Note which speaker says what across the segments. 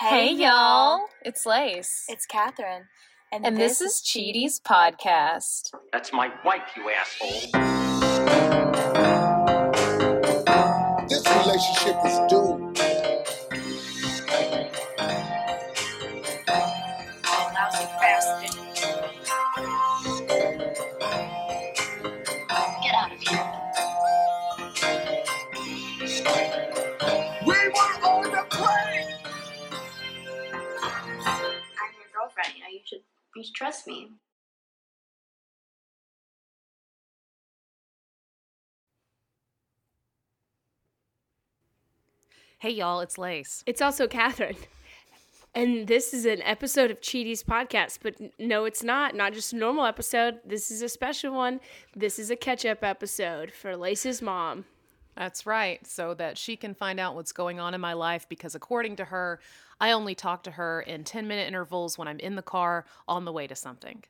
Speaker 1: Hey, y'all. It's Lace.
Speaker 2: It's Catherine.
Speaker 1: and this is Cheaties Podcast.
Speaker 3: That's my wife, you asshole.
Speaker 4: This relationship is doomed.
Speaker 5: Trust me.
Speaker 6: Hey y'all, it's Lace.
Speaker 7: It's also Catherine. And this is an episode of Cheaties Podcast, but no, it's not. Not just a normal episode. This is a special one. This is a catch up episode for Lace's mom.
Speaker 6: That's right, so that she can find out what's going on in my life because according to her, I only talk to her in 10 minute intervals when I'm in the car on the way to something.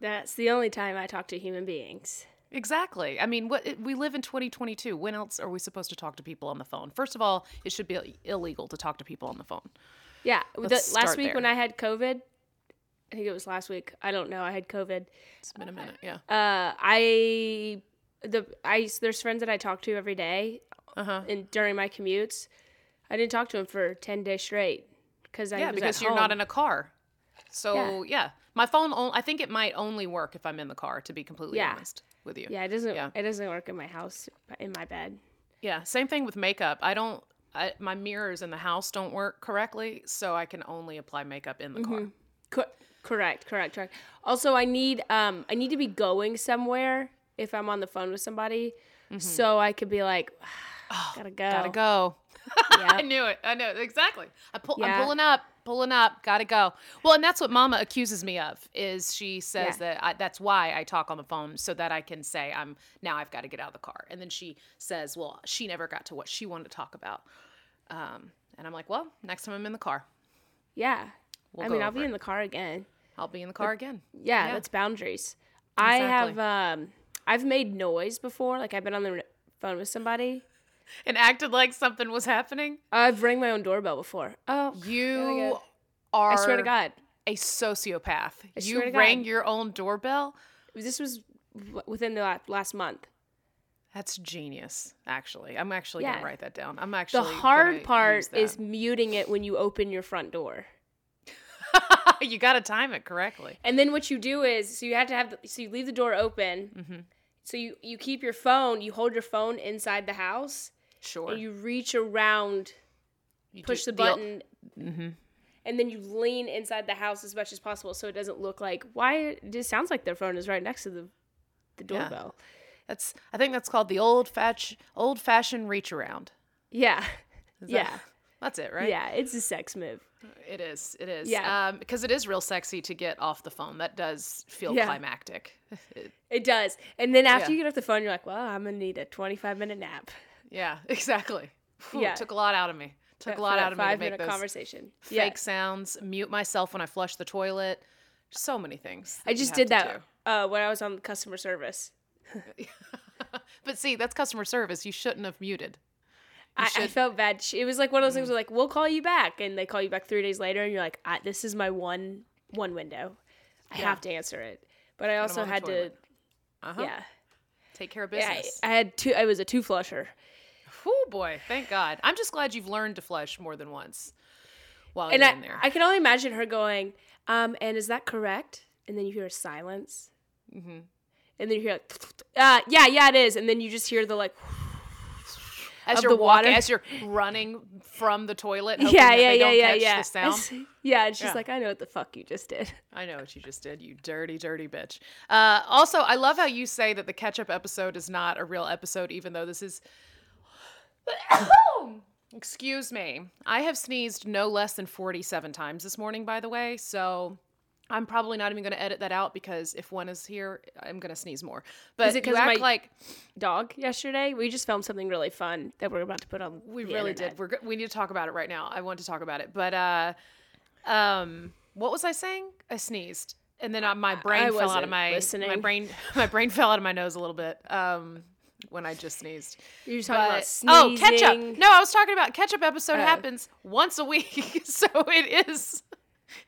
Speaker 7: That's the only time I talk to human beings.
Speaker 6: Exactly. I mean, what we live in 2022. When else are we supposed to talk to people on the phone? First of all, it should be illegal to talk to people on the phone.
Speaker 7: Yeah. the- last week
Speaker 6: there.
Speaker 7: when I had COVID, I think it was last week. I don't know. I had COVID.
Speaker 6: It's been a minute, yeah.
Speaker 7: Uh, I the I there's friends that I talk to every day,
Speaker 6: Uh-huh.
Speaker 7: and during my commutes, I didn't talk to him for ten days straight because I
Speaker 6: Yeah,
Speaker 7: was
Speaker 6: because you're not in a car. So, yeah. My phone on- I think it might only work if I'm in the car to be completely
Speaker 7: Yeah.
Speaker 6: honest with you.
Speaker 7: Yeah, it doesn't.
Speaker 6: Yeah.
Speaker 7: It doesn't work in my house, in my bed.
Speaker 6: Yeah, same thing with makeup. I don't. I, my mirrors in the house don't work correctly, so I can only apply makeup in the car.
Speaker 7: Co- correct, correct, correct. Also, I need um, I need to be going somewhere if I'm on the phone with somebody, so I could be like, gotta go,
Speaker 6: Mm-hmm. Gotta go.
Speaker 7: Yeah.
Speaker 6: I knew it. I knew it exactly. I pull,
Speaker 7: Yeah.
Speaker 6: I'm pulling up, pulling up. Gotta go. Well, and that's what Mama accuses me of. Is she says
Speaker 7: Yeah.
Speaker 6: that I, that's why I talk on the phone so that I can say I'm now I've got to get out of the car, and then she says, well, she never got to what she wanted to talk about. Um, and I'm like, well, next time I'm in the car,
Speaker 7: Yeah.
Speaker 6: We'll
Speaker 7: I mean, I'll be
Speaker 6: it.
Speaker 7: in the car again.
Speaker 6: I'll be in the car again.
Speaker 7: Yeah,
Speaker 6: Yeah.
Speaker 7: that's boundaries. I have um, I've made noise before. Like I've been on the phone with somebody.
Speaker 6: And acted like something was happening.
Speaker 7: I've rang my own doorbell before. Oh,
Speaker 6: You are
Speaker 7: I swear to God,
Speaker 6: a sociopath. you
Speaker 7: to God.
Speaker 6: rang your own doorbell?
Speaker 7: this was within the last month.
Speaker 6: That's genius, actually. I'm actually
Speaker 7: Yeah.
Speaker 6: going to write that down. I'm actually
Speaker 7: The
Speaker 6: hard
Speaker 7: part is muting it when you open your front door.
Speaker 6: you got to time it correctly.
Speaker 7: And then what you do is, so you have to have, the, so you leave the door open.
Speaker 6: Mm-hmm.
Speaker 7: So you you keep your phone, you hold your phone inside the house,
Speaker 6: Sure.
Speaker 7: and you reach around,
Speaker 6: You
Speaker 7: push the button,
Speaker 6: Mm-hmm.
Speaker 7: and then you lean inside the house as much as possible, so it doesn't look like why. It sounds like their phone is right next to the the
Speaker 6: Yeah.
Speaker 7: doorbell.
Speaker 6: That's I think that's called the old fetch old fashioned reach around.
Speaker 7: Yeah,
Speaker 6: that-
Speaker 7: yeah,
Speaker 6: That's it, right?
Speaker 7: yeah. It's a sex move.
Speaker 6: It is. It is.
Speaker 7: Yeah.
Speaker 6: Um, because it is real sexy to get off the phone. That does feel
Speaker 7: Yeah.
Speaker 6: climactic. It-
Speaker 7: It does. And then after
Speaker 6: Yeah.
Speaker 7: you get off the phone, you're like, well, I'm gonna need a 25 minute nap.
Speaker 6: Yeah, exactly. Whew,
Speaker 7: Yeah.
Speaker 6: Took a lot out of me. Took
Speaker 7: for
Speaker 6: a lot out of me to make those
Speaker 7: conversation.
Speaker 6: fake
Speaker 7: Yeah.
Speaker 6: sounds, mute myself when I flush the toilet. So many things.
Speaker 7: I just did that uh, when I was on customer service.
Speaker 6: but see, that's customer service. You shouldn't have muted.
Speaker 7: I, I felt bad. She- It was like one of those things where like we'll call you back, and they call you back three days later, and you're like, I, this is my one one window. I
Speaker 6: Yeah.
Speaker 7: have to answer it. But I also had to.
Speaker 6: Uh-huh.
Speaker 7: yeah,
Speaker 6: Take care of business.
Speaker 7: yeah. I,
Speaker 6: business.
Speaker 7: I had two. I was a two flusher.
Speaker 6: Oh boy, thank God. I'm just glad you've learned to flush more than once while
Speaker 7: and
Speaker 6: you're
Speaker 7: I,
Speaker 6: in there.
Speaker 7: I can only imagine her going, um, and is that correct? And then you hear a silence,
Speaker 6: mm-hmm.
Speaker 7: and then you hear, like, uh, yeah, yeah, it is, and then you just hear the like,
Speaker 6: As you're walking,
Speaker 7: water.
Speaker 6: as you're running from the toilet, hoping
Speaker 7: yeah,
Speaker 6: that
Speaker 7: yeah,
Speaker 6: they
Speaker 7: yeah,
Speaker 6: don't
Speaker 7: yeah,
Speaker 6: catch
Speaker 7: yeah.
Speaker 6: the sound.
Speaker 7: Yeah, and she's
Speaker 6: Yeah.
Speaker 7: like, I know what the fuck you just did.
Speaker 6: I know what you just did, you dirty, dirty bitch. Uh, also, I love how you say that the catch up episode is not a real episode, even though this is. Excuse me. I have sneezed no less than 47 times this morning, by the way, so I'm probably not even going to edit that out because if one is here, I'm going to sneeze more. But
Speaker 7: Is it
Speaker 6: you act like
Speaker 7: Dog yesterday. We just filmed something really fun that we're about to put on.
Speaker 6: we really
Speaker 7: internet.
Speaker 6: did. We're go- we need to talk about it right now. I want to talk about it, but uh, um, what was I saying? I sneezed, and then uh, my brain fell out of my my brain my brain fell out of my nose a little bit. Um, when I just sneezed.
Speaker 7: You're talking about sneezing.
Speaker 6: oh, ketchup. No, I was talking about ketchup episode
Speaker 7: Oh.
Speaker 6: happens once a week. so it is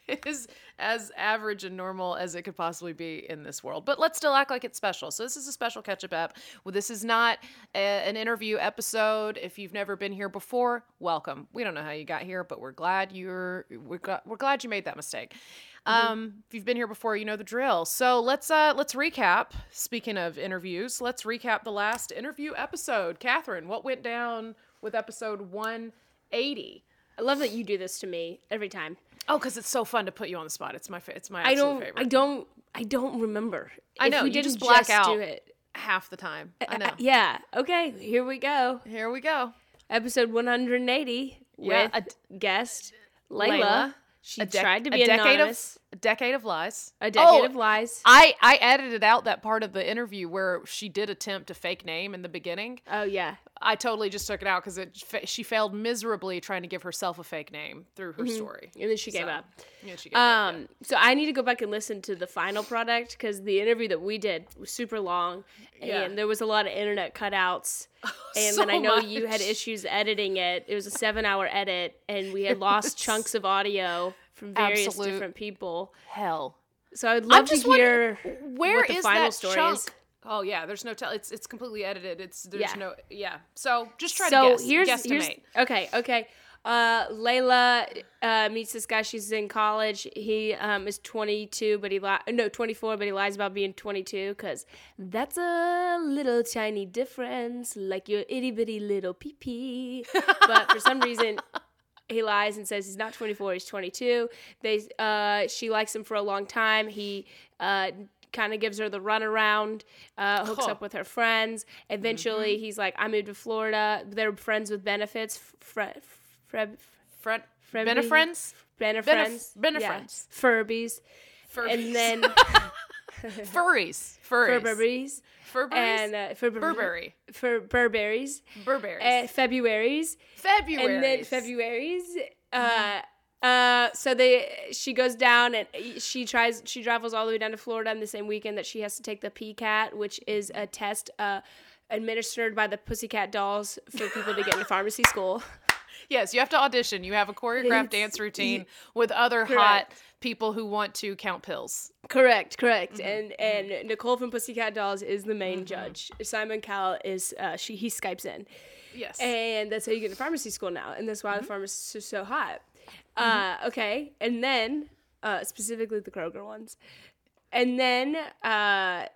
Speaker 6: it is as average and normal as it could possibly be in this world. But let's still act like it's special. So this is a special ketchup app. Well, this is not a, an interview episode. If you've never been here before, welcome. We don't know how you got here, but we're glad you're we're, we're glad you made that mistake. Um, if you've been here before, you know the drill. So let's uh let's recap. Speaking of interviews, let's recap the last interview episode. Catherine, what went down with episode 180?
Speaker 7: I love that you do this to me every time.
Speaker 6: Oh, because it's so fun to put you on the spot. It's my fa- it's my
Speaker 7: I don't.
Speaker 6: favorite.
Speaker 7: I don't. I don't remember.
Speaker 6: I
Speaker 7: If
Speaker 6: know,
Speaker 7: we
Speaker 6: you
Speaker 7: didn't
Speaker 6: just black out.
Speaker 7: do it.
Speaker 6: half the time. I
Speaker 7: Uh,
Speaker 6: know.
Speaker 7: yeah. Okay. Here we go.
Speaker 6: Here we go.
Speaker 7: Episode 180
Speaker 6: Yeah,
Speaker 7: with guest Layla.
Speaker 6: Layla.
Speaker 7: She
Speaker 6: dec-
Speaker 7: tried to be
Speaker 6: a decade
Speaker 7: anonymous.
Speaker 6: A decade of lies.
Speaker 7: a decade
Speaker 6: Oh,
Speaker 7: of lies.
Speaker 6: I I edited out that part of the interview where she did attempt a fake name in the beginning.
Speaker 7: oh yeah.
Speaker 6: I totally just took it out because it she failed miserably trying to give herself a fake name through her story.
Speaker 7: And then she gave
Speaker 6: So,
Speaker 7: up.
Speaker 6: Yeah, she gave up,
Speaker 7: Um, so I need to go back and listen to the final product because the interview that we did was super long, and
Speaker 6: Yeah.
Speaker 7: there was a lot of internet cutouts. And then I know you had issues editing it. It was a seven-hour edit, and we had lost chunks of audio from various
Speaker 6: Absolute
Speaker 7: different people.
Speaker 6: hell.
Speaker 7: So I'd love
Speaker 6: just
Speaker 7: to hear
Speaker 6: Where
Speaker 7: what the
Speaker 6: is
Speaker 7: final
Speaker 6: that
Speaker 7: story
Speaker 6: chunk?
Speaker 7: is.
Speaker 6: Oh yeah, there's no tell. It's it's completely edited. It's there's
Speaker 7: Yeah.
Speaker 6: no yeah. So just try
Speaker 7: so
Speaker 6: to guess.
Speaker 7: here's
Speaker 6: guesstimate.
Speaker 7: here's okay okay. Uh, Layla uh, meets this guy. She's in college. He um, is 22, but he li- no 24, but he lies about being 22 because that's a little tiny difference, like your itty bitty little pee pee. but for some reason, he lies and says he's not 24. He's 22. They uh, she likes him for a long time. He uh, kind of gives her the runaround, uh, hooks
Speaker 6: Huh.
Speaker 7: up with her friends. Eventually, he's like, I moved to Florida. They're friends with benefits. Fre- Fre-
Speaker 6: Friend,
Speaker 7: Frebby-
Speaker 6: Benefriends,
Speaker 7: Benefriends.
Speaker 6: Benef-
Speaker 7: Yeah.
Speaker 6: Benefriends.
Speaker 7: Furbies.
Speaker 6: Furbies.
Speaker 7: And then
Speaker 6: furries, furries,
Speaker 7: Furberries.
Speaker 6: Furberries,
Speaker 7: And uh, Furber-
Speaker 6: Burberry,
Speaker 7: Fur- Burberries.
Speaker 6: Burberries,
Speaker 7: Uh, Februaries.
Speaker 6: February,
Speaker 7: and then February's. Uh, uh, so they she goes down and she tries she travels all the way down to Florida on the same weekend that she has to take the PCAT, which is a test uh, administered by the Pussycat Dolls for people to get into pharmacy school.
Speaker 6: Yes, you have to audition. You have a choreographed dance routine with other hot
Speaker 7: Correct.
Speaker 6: People who want to count pills.
Speaker 7: Correct, correct.
Speaker 6: Mm-hmm.
Speaker 7: And and Nicole from Pussycat Dolls is the main judge. Simon Cowell is uh, she he skypes in.
Speaker 6: Yes.
Speaker 7: and that's how you get into pharmacy school now, and that's
Speaker 6: Mm-hmm.
Speaker 7: why the pharmacists are so hot. Uh, okay, and then uh, specifically the Kroger ones, and then uh,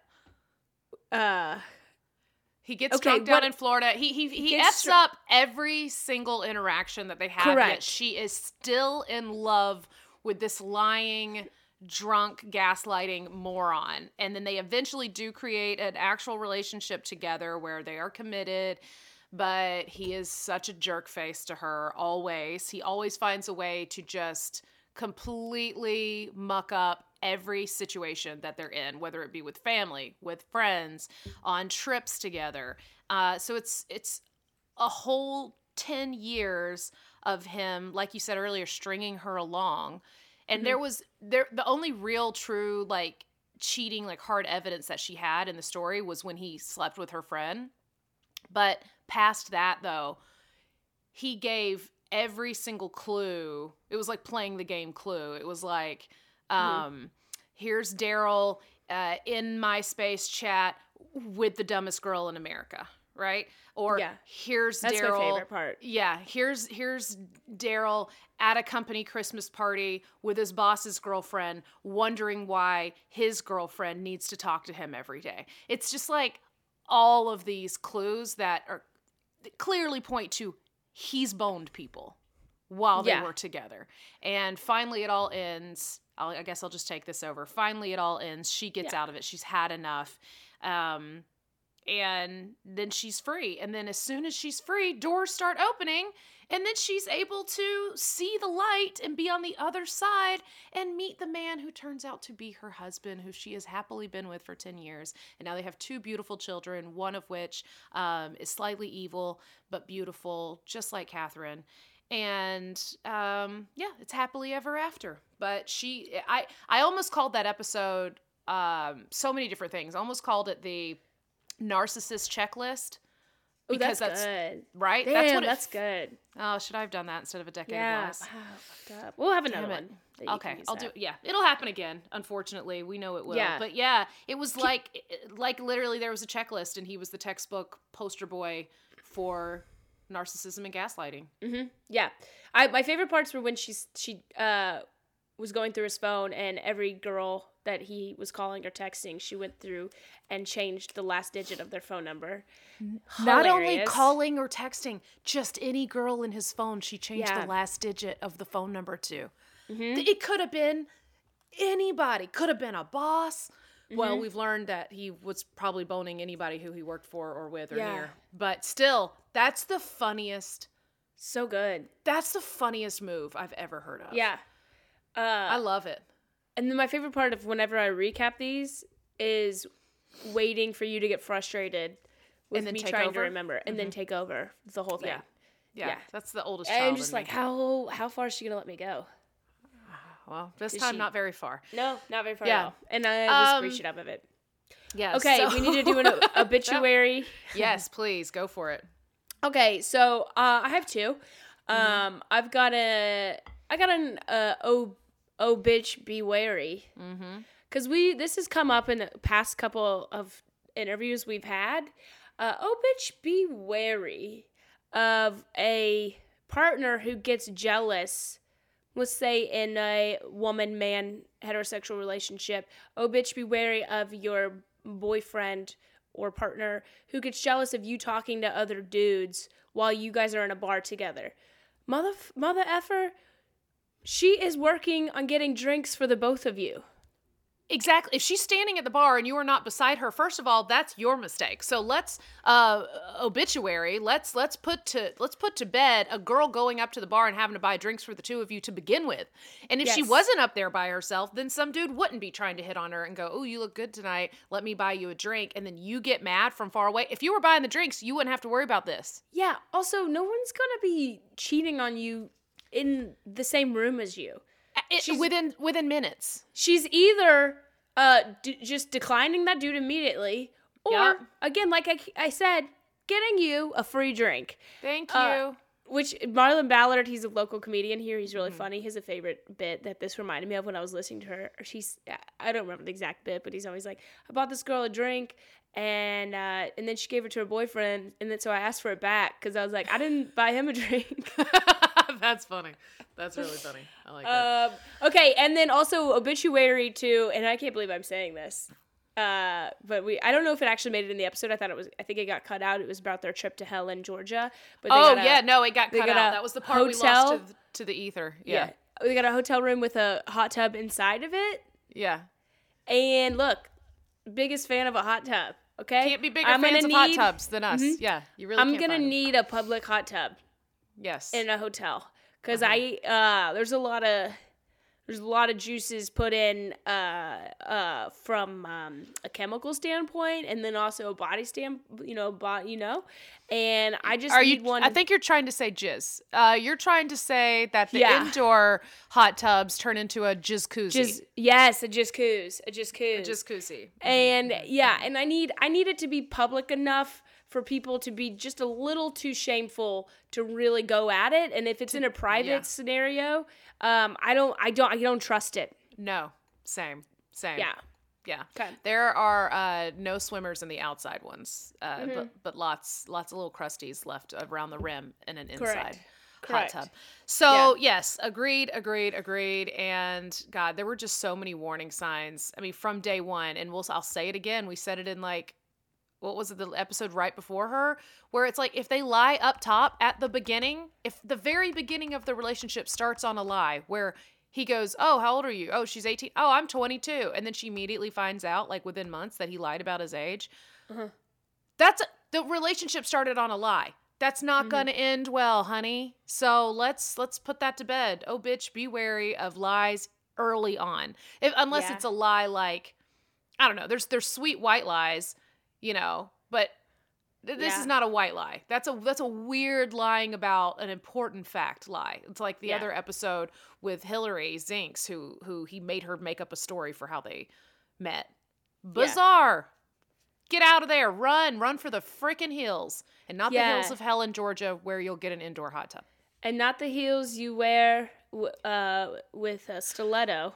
Speaker 7: uh,
Speaker 6: He gets
Speaker 7: Okay,
Speaker 6: drunk down
Speaker 7: what-
Speaker 6: in Florida. He he he
Speaker 7: gets
Speaker 6: f's
Speaker 7: dr-
Speaker 6: up every single interaction that they have. Yet
Speaker 7: Correct.
Speaker 6: she is still in love with this lying, drunk, gaslighting moron. And then they eventually do create an actual relationship together where they are committed. But he is such a jerk face to her always. He always finds a way to just completely muck up every situation that they're in, whether it be with family, with friends, on trips together. Uh, so it's it's a whole ten years of him, like you said earlier, stringing her along. And there was there the only real true like cheating like hard evidence that she had in the story was when he slept with her friend. But past that though, he gave every single clue. It was like playing the game Clue. It was like, um, here's Daryl uh, in MySpace chat with the dumbest girl in America, right? Or
Speaker 7: Yeah.
Speaker 6: here's
Speaker 7: that's
Speaker 6: Daryl.
Speaker 7: my favorite part.
Speaker 6: Yeah, here's here's Daryl at a company Christmas party with his boss's girlfriend, wondering why his girlfriend needs to talk to him every day. It's just like all of these clues that are that clearly point to he's boned people while they
Speaker 7: Yeah.
Speaker 6: were together. And finally, it all ends. I'll, I guess I'll just take this over. Finally, it all ends. She gets
Speaker 7: Yeah.
Speaker 6: out of it. She's had enough. Um, and then she's free. And then as soon as she's free, doors start opening. And then she's able to see the light and be on the other side and meet the man who turns out to be her husband, who she has happily been with for 10 years. And now they have two beautiful children, one of which um, is slightly evil, but beautiful, just like Catherine. And um, yeah, it's happily ever after. But she, I, I almost called that episode um, so many different things. I almost called it the narcissist checklist.
Speaker 7: Oh,
Speaker 6: Because
Speaker 7: that's,
Speaker 6: that's-
Speaker 7: good.
Speaker 6: Right?
Speaker 7: Damn,
Speaker 6: that's what it
Speaker 7: that's good.
Speaker 6: Oh, should I have done that instead of a decade
Speaker 7: Yeah.
Speaker 6: of lies?
Speaker 7: Wow. We'll have another one.
Speaker 6: Okay, I'll
Speaker 7: that.
Speaker 6: do it. Yeah, it'll happen again. Unfortunately, we know it will.
Speaker 7: Yeah.
Speaker 6: But yeah, it was like, like literally, there was a checklist, and he was the textbook poster boy for narcissism and gaslighting.
Speaker 7: Yeah, I my favorite parts were when she's she uh was going through his phone and every girl that he was calling or texting, she went through and changed the last digit of their phone number.
Speaker 6: Not only calling or texting, just any girl in his phone, she changed
Speaker 7: Yeah.
Speaker 6: the last digit of the phone number to.
Speaker 7: Mhm.
Speaker 6: It could have been anybody. Could have been a boss. Well,
Speaker 7: Mm-hmm.
Speaker 6: we've learned that he was probably boning anybody who he worked for or with or
Speaker 7: Yeah.
Speaker 6: near. But still, that's the funniest.
Speaker 7: So good.
Speaker 6: That's the funniest move I've ever heard of.
Speaker 7: Yeah. Uh,
Speaker 6: I love it.
Speaker 7: And then my favorite part of whenever I recap these is waiting for you to get frustrated with me trying
Speaker 6: over? Mm-hmm.
Speaker 7: to remember and then take over the whole thing.
Speaker 6: Yeah. Yeah,
Speaker 7: Yeah.
Speaker 6: that's the oldest
Speaker 7: And. I'm just like,
Speaker 6: me.
Speaker 7: how how far is she gonna let me go?
Speaker 6: well, this
Speaker 7: is
Speaker 6: time
Speaker 7: she-
Speaker 6: not very far.
Speaker 7: No, not very far
Speaker 6: Yeah.
Speaker 7: at all. And I was
Speaker 6: Um,
Speaker 7: appreciative of it.
Speaker 6: Yeah.
Speaker 7: Okay,
Speaker 6: so-
Speaker 7: we need to do an obituary.
Speaker 6: yes, please go for it.
Speaker 7: Okay, so uh, I have two.
Speaker 6: Mm-hmm.
Speaker 7: Um, I've got a, I got an uh, oh oh bitch be wary.
Speaker 6: Mm-hmm.
Speaker 7: because we this has come up in the past couple of interviews we've had. Uh, oh, bitch, be wary of a partner who gets jealous. Let's say in a woman man heterosexual relationship. Oh, bitch, be wary of your boyfriend or partner who gets jealous of you talking to other dudes while you guys are in a bar together. Mother, mother effer, she is working on getting drinks for the both of you.
Speaker 6: Exactly. If she's standing at the bar and you are not beside her, first of all, that's your mistake. So let's uh obituary. Let's let's put to let's put to bed a girl going up to the bar and having to buy drinks for the two of you to begin with. And if she wasn't up there by herself, then some dude wouldn't be trying to hit on her and go, "Oh, you look good tonight. Let me buy you a drink." And then you get mad from far away. If you were buying the drinks, you wouldn't have to worry about this.
Speaker 7: Yeah. Also, no one's gonna be cheating on you in the same room as you.
Speaker 6: It-
Speaker 7: She's-
Speaker 6: within within minutes.
Speaker 7: She's either uh d- just declining that dude immediately, or
Speaker 6: Yep.
Speaker 7: again, like I, I said, getting you a free drink.
Speaker 6: Thank you.
Speaker 7: Uh, Which Marlon Ballard, he's a local comedian here. He's really funny. He's a favorite bit that this reminded me of when I was listening to her. She's I don't remember the exact bit, but he's always like, I bought this girl a drink, and uh, and then she gave it to her boyfriend, and then so I asked for it back because I was like, I didn't buy him a drink.
Speaker 6: That's funny. That's really funny. I like that.
Speaker 7: Um, okay, and then also obituary too. and I can't believe I'm saying this, uh, but we I don't know if it actually made it in the episode. I thought it was. I think it got cut out. It was about their trip to Helen, Georgia. But they
Speaker 6: oh
Speaker 7: a-
Speaker 6: yeah, no, it got cut
Speaker 7: got
Speaker 6: out. That was the part we
Speaker 7: hotel-
Speaker 6: lost to, the- to the ether. Yeah.
Speaker 7: yeah. We got a hotel room with a hot tub inside of it.
Speaker 6: Yeah.
Speaker 7: And look, biggest fan of a hot tub. Okay,
Speaker 6: Can't be bigger
Speaker 7: I'm
Speaker 6: fans of hot tubs than us.
Speaker 7: Mhm.
Speaker 6: Yeah. You really
Speaker 7: I'm
Speaker 6: can't
Speaker 7: gonna need a public hot tub
Speaker 6: Yes.
Speaker 7: in a hotel because
Speaker 6: Uh-huh.
Speaker 7: I uh there's a lot of there's a lot of juices put in uh uh from um, a chemical standpoint and then also a body stand you know body you know and I just
Speaker 6: Are
Speaker 7: need
Speaker 6: you
Speaker 7: one
Speaker 6: I think you're trying to say jizz. Uh you're trying to say that the
Speaker 7: Yeah.
Speaker 6: indoor hot tubs turn into a jizz
Speaker 7: just yes a coos a just coos
Speaker 6: jizz
Speaker 7: and yeah and i need i need it to be public enough for people to be just a little too shameful to really go at it and if it's in a private
Speaker 6: yeah.
Speaker 7: scenario um i don't i don't i don't trust it
Speaker 6: No. Same. Same.
Speaker 7: yeah
Speaker 6: Yeah.
Speaker 7: Okay.
Speaker 6: There are uh, no swimmers in the outside ones, uh,
Speaker 7: Mm-hmm.
Speaker 6: but but lots lots of little crusties left around the rim in an inside
Speaker 7: Correct.
Speaker 6: hot tub. So yes, agreed, agreed, agreed. And God, there were just so many warning signs. I mean, from day one, and we'll I'll say it again. We said it in like what was it the episode right before her where it's like if they lie up top at the beginning if the very beginning of the relationship starts on a lie where he goes oh how old are you? Oh she's 18 oh i'm 22 and then she immediately finds out like within months that he lied about his age. Uh-huh. That's the relationship started on a lie. That's not mm-hmm. going to end well honey. So let's let's put that to bed. Oh bitch be wary of lies early on. If, unless
Speaker 7: Yeah.
Speaker 6: it's a lie like i don't know there's there's sweet white lies you know but th- this
Speaker 7: Yeah.
Speaker 6: is not a white lie that's a that's a weird lying about an important fact lie it's like the
Speaker 7: Yeah.
Speaker 6: other episode with hillary zinks who who he made her make up a story for how they met bizarre Get out of there. Run. Run for the freaking hills. And not the hills of hell in Georgia where you'll get an indoor hot tub.
Speaker 7: and not the heels you wear uh, with a stiletto.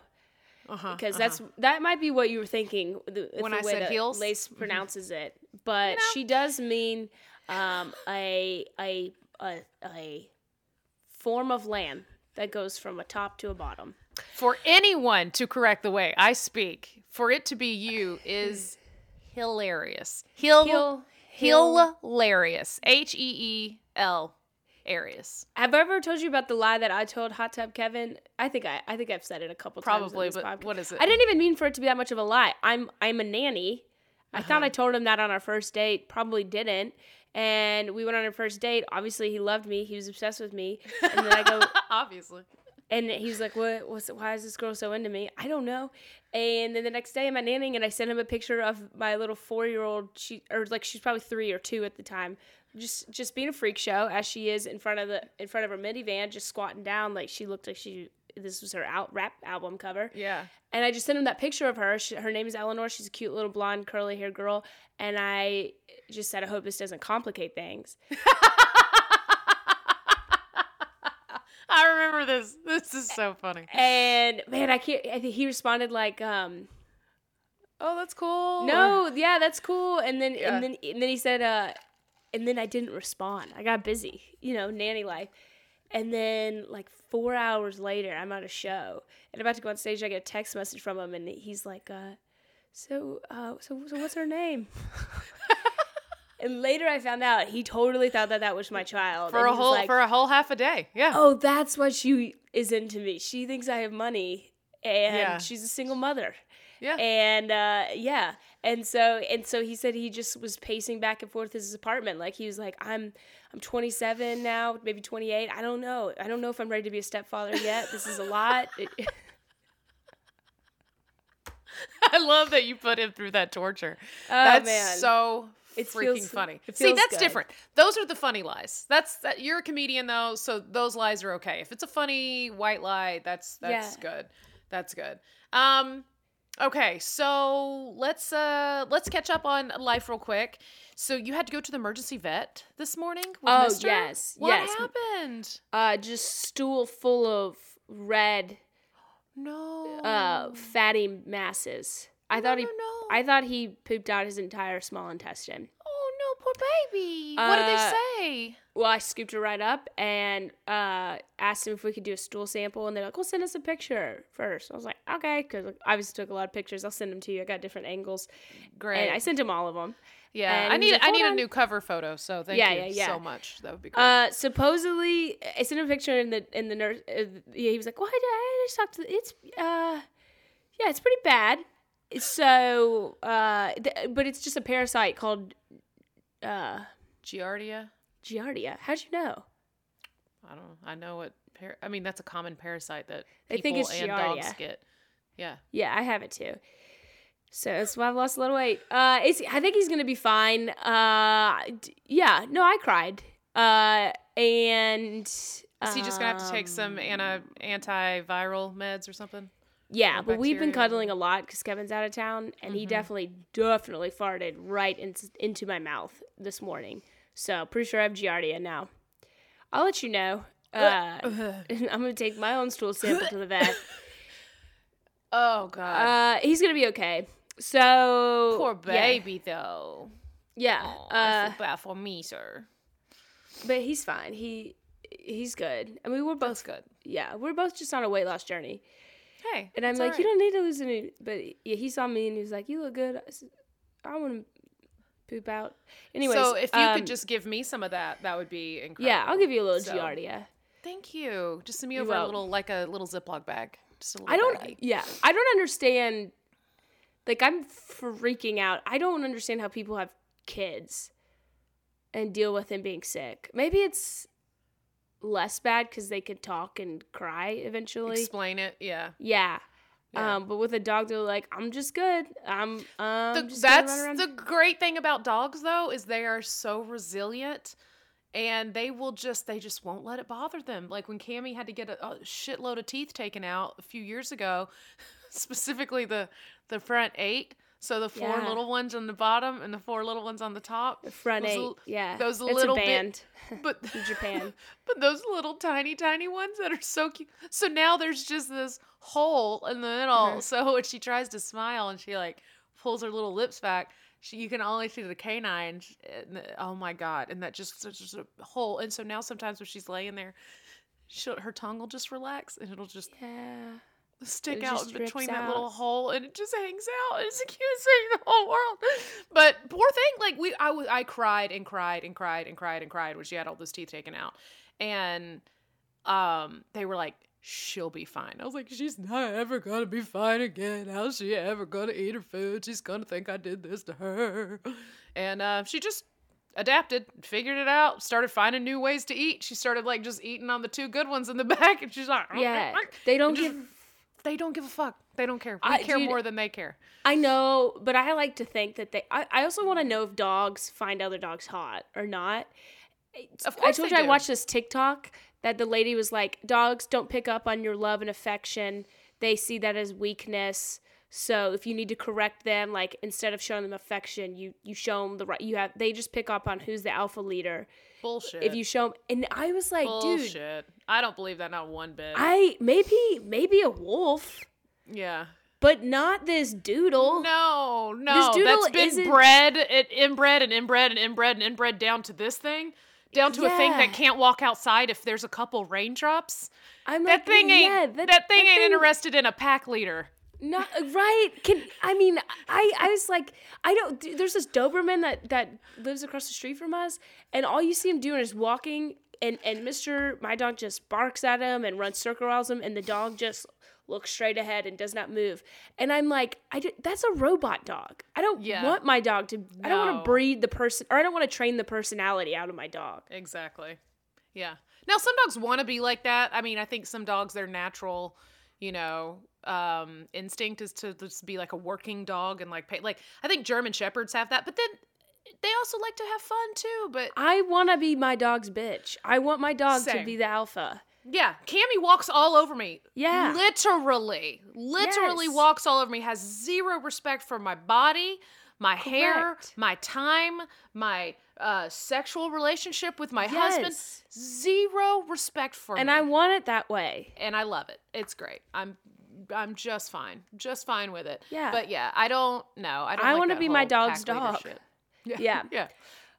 Speaker 6: Uh-huh.
Speaker 7: because that's that might be what you were thinking the,
Speaker 6: When
Speaker 7: the
Speaker 6: I said heels? Mm-hmm.
Speaker 7: Lace pronounces it, but she does mean um, a, a a a form of land that goes from a top to a bottom.
Speaker 6: For anyone to correct the way I speak, for it to be you is hilarious. Hill,
Speaker 7: heel-
Speaker 6: hilarious. H E E L Arius.
Speaker 7: Have I ever told you about the lie that I told Hot Tub Kevin? I think I I think I've said it a couple times.
Speaker 6: Probably, but
Speaker 7: podcast.
Speaker 6: what is it?
Speaker 7: I didn't even mean for it to be that much of a lie. I'm I'm a nanny. I
Speaker 6: Uh-huh.
Speaker 7: thought I told him that on our first date. Probably didn't. And we went on our first date. Obviously, he loved me. He was obsessed with me. And then I go,
Speaker 6: Obviously.
Speaker 7: And he's like, "What? What's? Why is this girl so into me? I don't know." And then the next day, I'm at nanning, and I sent him a picture of my little four year old. She or like she's probably three or two at the time, just just being a freak show as she is in front of the in front of her minivan, just squatting down like she looked like she. This was her out rap album cover.
Speaker 6: Yeah.
Speaker 7: And I just sent him that picture of her. She, her name is Eleanor. She's a cute little blonde, curly haired girl. And I just said, I hope this doesn't complicate things.
Speaker 6: I remember this. This is so funny.
Speaker 7: And man, I can't. I think he responded like, um,
Speaker 6: Oh, that's cool.
Speaker 7: No, yeah, that's cool. And then
Speaker 6: Yeah.
Speaker 7: and then and then he said, uh, and then I didn't respond. I got busy, you know, nanny life. And then like four hours later, I'm at a show and I'm about to go on stage. I get a text message from him, and he's like, uh, "So, uh, so, so, what's her name?" and later, I found out he totally thought that that was my child
Speaker 6: for a whole
Speaker 7: like,
Speaker 6: for a whole half a day. Yeah.
Speaker 7: oh, that's why she is into me. She thinks I have money, and
Speaker 6: Yeah.
Speaker 7: she's a single mother
Speaker 6: yeah.
Speaker 7: and uh, yeah and so and so he said he just was pacing back and forth his apartment like he was like i'm i'm 27 now maybe 28 i don't know i don't know if i'm ready to be a stepfather yet this is a lot It-
Speaker 6: I love that you put him through that torture.
Speaker 7: oh
Speaker 6: That's
Speaker 7: man
Speaker 6: so
Speaker 7: It
Speaker 6: freaking
Speaker 7: feels-
Speaker 6: funny.
Speaker 7: it
Speaker 6: See, that's
Speaker 7: good.
Speaker 6: different. Those are the funny lies. That's that you're a comedian though, so those lies are okay. If it's a funny white lie, that's that's
Speaker 7: Yeah.
Speaker 6: good. That's good. Um okay, so let's uh let's catch up on life real quick. So you had to go to the emergency vet this morning with
Speaker 7: Oh,
Speaker 6: Mister?
Speaker 7: yes,
Speaker 6: What
Speaker 7: yes.
Speaker 6: happened?
Speaker 7: uh just stool full of red
Speaker 6: No.
Speaker 7: uh fatty masses i
Speaker 6: No,
Speaker 7: thought he
Speaker 6: no, no.
Speaker 7: i thought he pooped out his entire small intestine
Speaker 6: poor baby. what did
Speaker 7: Uh,
Speaker 6: they say?
Speaker 7: Well, I scooped her right up and uh, asked him if we could do a stool sample, and they're like, "Well, send us a picture first. I was like, "Okay," because I obviously took a lot of pictures. I'll send them to you. I got different angles,
Speaker 6: Great.
Speaker 7: and I sent him all of them.
Speaker 6: yeah,
Speaker 7: and
Speaker 6: I need
Speaker 7: like,
Speaker 6: I
Speaker 7: "Hold
Speaker 6: need a new cover photo. So thank
Speaker 7: Yeah,
Speaker 6: you
Speaker 7: yeah, yeah.
Speaker 6: so much. That would be great.
Speaker 7: Uh, supposedly, I sent him a picture, and the in the nurse, uh, yeah, he was like, "Well, I, I just talked to. It's uh, yeah, it's pretty bad. So, uh, th- but it's just a parasite called uh,
Speaker 6: Giardia.
Speaker 7: Giardia. How'd you know?
Speaker 6: I don't. know. I know what. Par- I mean, that's a common parasite that
Speaker 7: I
Speaker 6: people
Speaker 7: think it's
Speaker 6: and dogs
Speaker 7: Giardia.
Speaker 6: get. Yeah.
Speaker 7: Yeah, I have it too. So that's why I've lost a little weight. Uh, it's, I think he's gonna be fine. Uh, d- yeah, no, I cried. Uh, and
Speaker 6: Is he just gonna have to take some
Speaker 7: um,
Speaker 6: anti antiviral meds or something?
Speaker 7: Yeah, but we've been cuddling a lot because Kevin's out of town, and he
Speaker 6: Mhm.
Speaker 7: definitely, definitely farted right in, into my mouth this morning. So pretty sure I have Giardia now. I'll let you know. Uh, I'm gonna take my own stool sample to the vet.
Speaker 6: Oh God.
Speaker 7: Uh, he's gonna be okay. So
Speaker 6: Poor
Speaker 7: yeah,
Speaker 6: baby, though.
Speaker 7: Yeah,
Speaker 6: Aw, I
Speaker 7: uh,
Speaker 6: feel bad for Mister.
Speaker 7: but he's fine. He he's good. I mean, we're
Speaker 6: That's
Speaker 7: both
Speaker 6: good.
Speaker 7: yeah, we're both just on a weight loss journey.
Speaker 6: Hey,
Speaker 7: And I'm like,
Speaker 6: all
Speaker 7: you don't need to lose any. But yeah, he saw me and he was like, you look good. I, said, I want to poop out. Anyways,
Speaker 6: so if you
Speaker 7: um,
Speaker 6: could just give me some of that, that would be incredible.
Speaker 7: yeah, I'll give you a little
Speaker 6: So,
Speaker 7: Giardia.
Speaker 6: Thank you. Just send me over a little, like a little Ziploc bag. Just a little
Speaker 7: I don't. Yeah, I don't understand. Like I'm freaking out. I don't understand how people have kids and deal with them being sick. Maybe it's less bad because they can talk and cry eventually.
Speaker 6: Explain it. Yeah.
Speaker 7: yeah.
Speaker 6: Yeah.
Speaker 7: Um, but with a dog, they're like, "I'm just good. I'm um,
Speaker 6: The-
Speaker 7: just
Speaker 6: that's the great thing about dogs though is they are so resilient and they will just they just won't let it bother them like when Cammy had to get a, a shitload of teeth taken out a few years ago specifically the the front eight So the four
Speaker 7: Yeah.
Speaker 6: little ones on the bottom and the four little ones on the top.
Speaker 7: The front
Speaker 6: Those
Speaker 7: eight.
Speaker 6: l-
Speaker 7: yeah.
Speaker 6: those
Speaker 7: it's
Speaker 6: little
Speaker 7: a
Speaker 6: bit-
Speaker 7: band
Speaker 6: But
Speaker 7: in Japan.
Speaker 6: But those little tiny, tiny ones that are so cute. So now there's just this hole in the middle.
Speaker 7: Uh-huh.
Speaker 6: So when she tries to smile and she like pulls her little lips back, she, you can only see the canine. And the- oh my god! And that just there's just a hole. And so now sometimes when she's laying there, she'll, her tongue will just relax and it'll just
Speaker 7: Yeah.
Speaker 6: Stick out between that little hole and it just hangs out. It's the cutest thing in the whole world. But poor thing, like we, I, w- I cried and cried and cried and cried and cried when she had all those teeth taken out, and um, they were like, "She'll be fine." I was like, "She's not ever gonna be fine again. How's she ever gonna eat her food? She's gonna think I did this to her," and uh, she just adapted, figured it out, started finding new ways to eat. She started like just eating on the two good ones in the back, and she's like,
Speaker 7: Yeah. They don't
Speaker 6: just-
Speaker 7: give
Speaker 6: they don't give a fuck. They don't care. We
Speaker 7: I-
Speaker 6: care
Speaker 7: dude,
Speaker 6: more than they care.
Speaker 7: I know, but I like to think that they. I, I also want to know if dogs find other dogs hot or not.
Speaker 6: Of course,
Speaker 7: I
Speaker 6: told
Speaker 7: you I watched this TikTok that the lady was like, dogs don't pick up on your love and affection. They see that as weakness. So if you need to correct them, like instead of showing them affection, you you show them the right. You have they just pick up on who's the alpha leader.
Speaker 6: Bullshit.
Speaker 7: If you show them, and I was like, dude,
Speaker 6: I don't believe that not one bit.
Speaker 7: I maybe maybe a wolf,
Speaker 6: yeah.
Speaker 7: but not this doodle.
Speaker 6: No, no.
Speaker 7: This doodle
Speaker 6: That's been bred, it inbred and inbred and inbred and inbred down to this thing, down to a thing that can't walk outside if there's a couple raindrops.
Speaker 7: I'm
Speaker 6: That
Speaker 7: like,
Speaker 6: thing ain't.
Speaker 7: yeah,
Speaker 6: that, thing ain't interested in a pack leader.
Speaker 7: Not right. Can I mean I I was like I don't. There's this Doberman that that lives across the street from us, and all you see him doing is walking, and and Mister my dog just barks at him and runs circle around him, and the dog just looks straight ahead and does not move. And I'm like, I d- that's a robot dog. I don't
Speaker 6: Yeah.
Speaker 7: want my dog to. I don't want to breed the person, or I don't want to train the personality out of my dog.
Speaker 6: Exactly. Yeah. Now some dogs want to be like that. I mean, I think some dogs their natural, you know, um instinct is to just be like a working dog and like pay like I think German shepherds have that, but then they also like to have fun too, but
Speaker 7: I want to be my dog's bitch. I want my dog to be the alpha.
Speaker 6: yeah, Cammy walks all over me.
Speaker 7: Yeah.
Speaker 6: Literally. Literally
Speaker 7: Yes.
Speaker 6: walks all over me, has zero respect for my body, my hair, my time, my uh sexual relationship with my husband. Zero respect for
Speaker 7: And
Speaker 6: me.
Speaker 7: And I want it that way.
Speaker 6: and I love it. It's great. I'm I'm just fine. Just fine with it.
Speaker 7: Yeah.
Speaker 6: But yeah, I don't know. I don't
Speaker 7: I
Speaker 6: like
Speaker 7: wanna be my dog's dog.
Speaker 6: shit.
Speaker 7: Yeah.
Speaker 6: Yeah.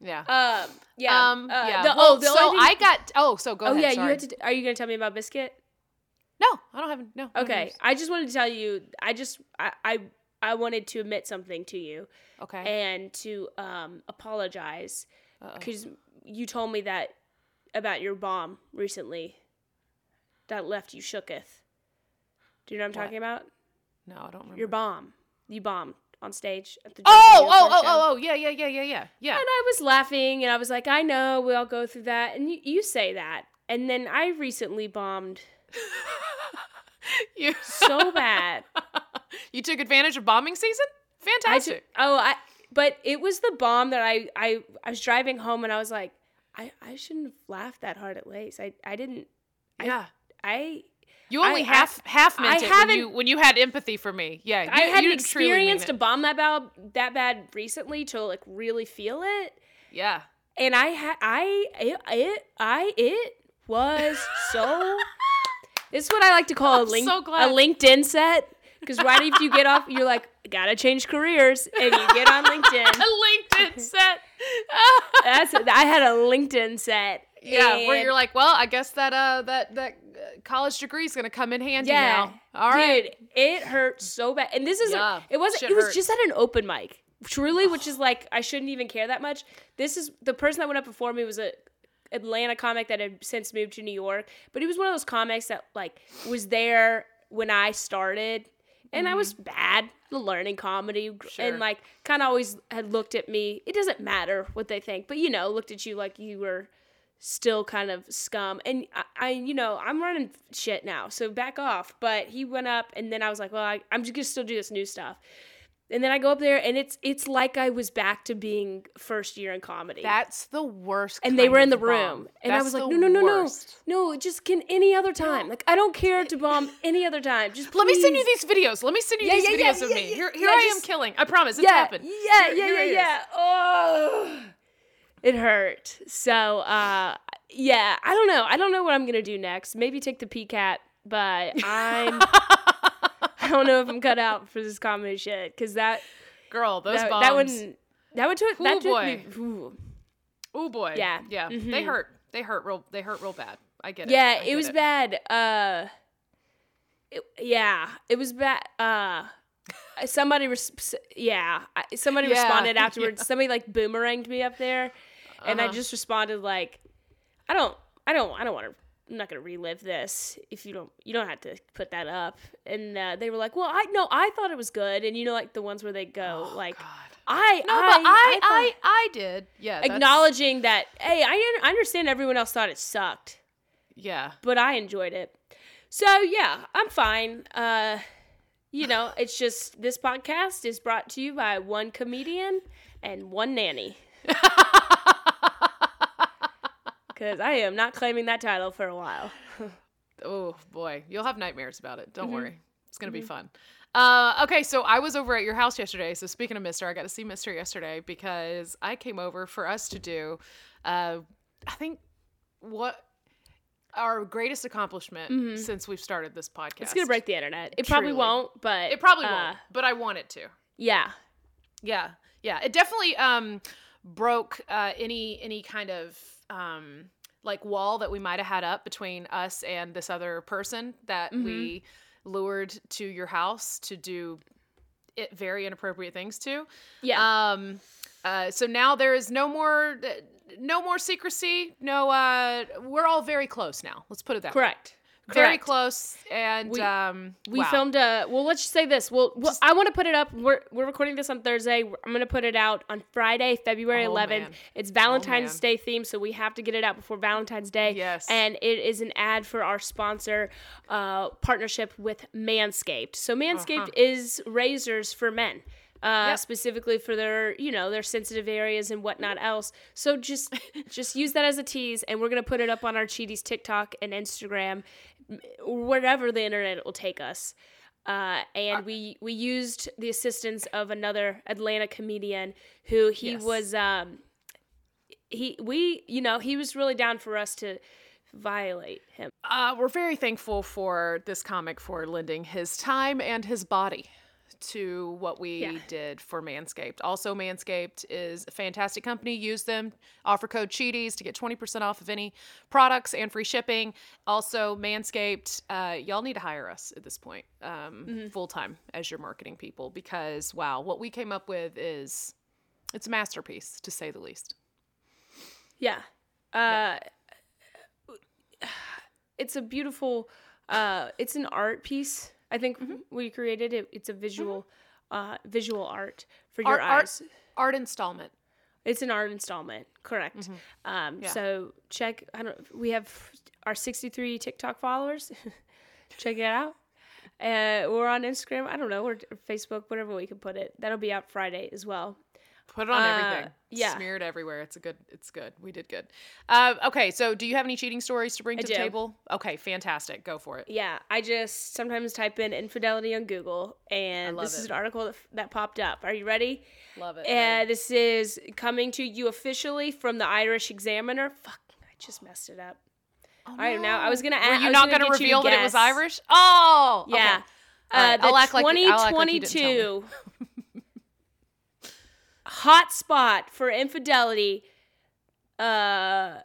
Speaker 6: Yeah.
Speaker 7: Um. Yeah.
Speaker 6: um
Speaker 7: uh,
Speaker 6: yeah.
Speaker 7: The,
Speaker 6: well,
Speaker 7: oh,
Speaker 6: so
Speaker 7: thing-
Speaker 6: I got oh, so go
Speaker 7: oh
Speaker 6: ahead.
Speaker 7: yeah.
Speaker 6: sorry.
Speaker 7: You had to. Are you gonna tell me about Biscuit?
Speaker 6: No, I don't have no. no
Speaker 7: Okay.
Speaker 6: news.
Speaker 7: I just wanted to tell you. I just. I. I, I wanted to admit something to you
Speaker 6: Okay.
Speaker 7: and to um apologize because you told me that about your bomb recently that left you shooketh. Do you know what I'm
Speaker 6: What?
Speaker 7: talking about?
Speaker 6: No, I don't remember.
Speaker 7: Your bomb. You bombed on stage at the.
Speaker 6: Oh, oh, oh, oh, oh, yeah, yeah, yeah, yeah, yeah. Yeah.
Speaker 7: And I was laughing and I was like, I know we all go through that. And you, you say that. And then I recently bombed
Speaker 6: you
Speaker 7: so bad.
Speaker 6: you took advantage of bombing season?
Speaker 7: I ju-
Speaker 6: Fantastic.
Speaker 7: oh, I but it was the bomb that I, I I was driving home and I was like, I, I shouldn't have laughed that hard at Lace. I, I didn't I-
Speaker 6: yeah.
Speaker 7: I
Speaker 6: You only
Speaker 7: I-
Speaker 6: half half
Speaker 7: I
Speaker 6: meant it when you when you had empathy for me. Yeah.
Speaker 7: I hadn't
Speaker 6: you
Speaker 7: experienced a bomb that bad that bad recently to like really feel it.
Speaker 6: Yeah.
Speaker 7: and I had I it, it I it was so. It's what I like to call a
Speaker 6: I'm
Speaker 7: link
Speaker 6: so
Speaker 7: a LinkedIn set because right after you get off, you're like gotta change careers, and you get on LinkedIn.
Speaker 6: A LinkedIn set.
Speaker 7: That's I had a LinkedIn set.
Speaker 6: yeah, where you're like, well, I guess that uh that that college degree is gonna come in handy
Speaker 7: yeah,
Speaker 6: now. All right.
Speaker 7: dude, it hurt so bad, and this is
Speaker 6: Yeah,
Speaker 7: it wasn't it was just at an open mic, truly, which is like I shouldn't even care that much. This is the person that went up before me was a Atlanta comic that had since moved to New York, but he was one of those comics that like was there when I started, and I was bad the learning comedy
Speaker 6: Mm-hmm. Sure.
Speaker 7: and like kind of always had looked at me. It doesn't matter what they think, but you know, looked at you like you were still kind of scum. And I, I you know, I'm running shit now, so back off. But he went up, and then I was like, well, I, I'm just gonna still do this new stuff. and then I go up there, and it's it's like I was back to being first year in comedy.
Speaker 6: That's the worst.
Speaker 7: and they were in
Speaker 6: of
Speaker 7: the room,
Speaker 6: bomb.
Speaker 7: and I was like, no, no, no,
Speaker 6: worst.
Speaker 7: no, no, just can any other time. Like I don't care to bomb any other time. Just
Speaker 6: Let me send you these videos. Let me send you
Speaker 7: Yeah,
Speaker 6: these
Speaker 7: yeah, yeah,
Speaker 6: videos of
Speaker 7: yeah,
Speaker 6: me.
Speaker 7: yeah,
Speaker 6: Here, here I am killing. I promise, it's
Speaker 7: yeah,
Speaker 6: happened.
Speaker 7: Yeah,
Speaker 6: Here-
Speaker 7: yeah,
Speaker 6: here
Speaker 7: yeah, yeah. Oh, it hurt. So, uh, yeah, I don't know. I don't know what I'm gonna do next. Maybe take the PCAT, but I'm. I don't know if I'm cut out for this comedy shit because that
Speaker 6: Girl, those
Speaker 7: that,
Speaker 6: bombs.
Speaker 7: that one that one took that
Speaker 6: Ooh,
Speaker 7: took
Speaker 6: boy.
Speaker 7: me. ooh.
Speaker 6: Oh boy.
Speaker 7: Yeah.
Speaker 6: Yeah. They
Speaker 7: Mhm.
Speaker 6: hurt. They hurt real. They hurt real bad. I get it.
Speaker 7: Yeah,
Speaker 6: I
Speaker 7: it
Speaker 6: get
Speaker 7: was bad. Uh, it, yeah, it was bad. Uh, somebody, res- yeah, somebody
Speaker 6: Yeah,
Speaker 7: responded afterwards.
Speaker 6: yeah.
Speaker 7: Somebody like boomeranged me up there, and I
Speaker 6: Uh-huh.
Speaker 7: just responded like, I don't, I don't, I don't want to. I'm not gonna relive this. If you don't, you don't have to put that up. And uh, they were like, "Well, I no, I thought it was good." And you know, like the ones where they go, like,
Speaker 6: Oh, God.
Speaker 7: "I,
Speaker 6: No,
Speaker 7: I,
Speaker 6: but I,
Speaker 7: thought-
Speaker 6: I, I, did. Yeah. that's-
Speaker 7: acknowledging that, hey, I, I understand everyone else thought it sucked
Speaker 6: Yeah.
Speaker 7: but I enjoyed it. So yeah, I'm fine. Uh, you know, it's just this podcast is brought to you by one comedian and one nanny. Because I am not claiming that title for a while.
Speaker 6: Oh boy, you'll have nightmares about it. Don't
Speaker 7: Mhm.
Speaker 6: worry, it's gonna be fun. Uh, okay, so I was over at your house yesterday. So speaking of Mister, I got to see Mister yesterday because I came over for us to do. Uh, I think what our greatest accomplishment
Speaker 7: Mhm.
Speaker 6: since we've started this podcast.
Speaker 7: It's gonna break the internet. It probably won't, but
Speaker 6: It probably
Speaker 7: uh,
Speaker 6: won't, but I want it to.
Speaker 7: Yeah,
Speaker 6: Yeah, yeah. It definitely um broke uh, any any kind of um like wall that we might have had up between us and this other person that
Speaker 7: Mhm.
Speaker 6: we lured to your house to do it very inappropriate things to.
Speaker 7: yeah.
Speaker 6: Um uh so now there is no more no more secrecy. No uh we're all very close now. Let's put it that way.
Speaker 7: correct.
Speaker 6: Very close and
Speaker 7: We-
Speaker 6: um
Speaker 7: We
Speaker 6: wow.
Speaker 7: filmed a. Well, let's just say this. Well, well I want to put it up. We're we're recording this on Thursday. I'm gonna put it out on Friday, February
Speaker 6: Oh,
Speaker 7: 11th.
Speaker 6: man.
Speaker 7: It's Valentine's
Speaker 6: man.
Speaker 7: Day themed, so we have to get it out before Valentine's Day.
Speaker 6: Yes.
Speaker 7: And it is an ad for our sponsor uh, partnership with Manscaped. So Manscaped
Speaker 6: Uh-huh.
Speaker 7: is razors for men. Uh,
Speaker 6: Yep.
Speaker 7: specifically for their you know their sensitive areas and whatnot else so just just use that as a tease and we're gonna put it up on our cheaties tiktok and instagram wherever the internet will take us. Uh, and we we used the assistance of another atlanta comedian who he
Speaker 6: Yes.
Speaker 7: was um he we you know he was really down for us to violate him.
Speaker 6: Uh, we're very thankful for this comic for lending his time and his body to what we
Speaker 7: Yeah.
Speaker 6: did for Manscaped. Also, Manscaped is a fantastic company. Use them. Offer code Cheaties to get 20% off of any products and free shipping. Also, Manscaped, uh, y'all need to hire us at this point um, full time as your marketing people because, wow, what we came up with is it's a masterpiece to say the least.
Speaker 7: Yeah. Uh it's a beautiful uh it's an art piece. I think
Speaker 6: Mm-hmm.
Speaker 7: we created it. It's a visual uh visual art for your
Speaker 6: Art- art-
Speaker 7: eyes.
Speaker 6: Art installment.
Speaker 7: It's an art installment, correct. Um
Speaker 6: Mm-hmm. Yeah.
Speaker 7: so check I don't we have our 63 TikTok followers. check it out. Uh, we're on Instagram. I don't know, or Facebook, whatever we can put it. That'll be out Friday as well.
Speaker 6: Put it on
Speaker 7: Uh,
Speaker 6: everything.
Speaker 7: yeah.
Speaker 6: Smear it everywhere. It's a good. It's good. We did good. Uh, okay, so do you have any cheating stories to bring
Speaker 7: I
Speaker 6: to the table? Okay, fantastic. Go for it.
Speaker 7: Yeah, I just sometimes type in infidelity on Google, and this is an article that, that popped up. Are you ready?
Speaker 6: Love it.
Speaker 7: And this is coming to you officially from the Irish Examiner. Fuck, I just messed it up. All right, now I was gonna.
Speaker 6: Were
Speaker 7: add,
Speaker 6: you
Speaker 7: I
Speaker 6: not
Speaker 7: gonna
Speaker 6: going to
Speaker 7: get you
Speaker 6: reveal that it was. Irish? Oh.
Speaker 7: Yeah.
Speaker 6: Right,
Speaker 7: Uh, the
Speaker 6: I'll act like you- I'll act like you didn't tell me.
Speaker 7: 2022 hotspot for infidelity. Uh,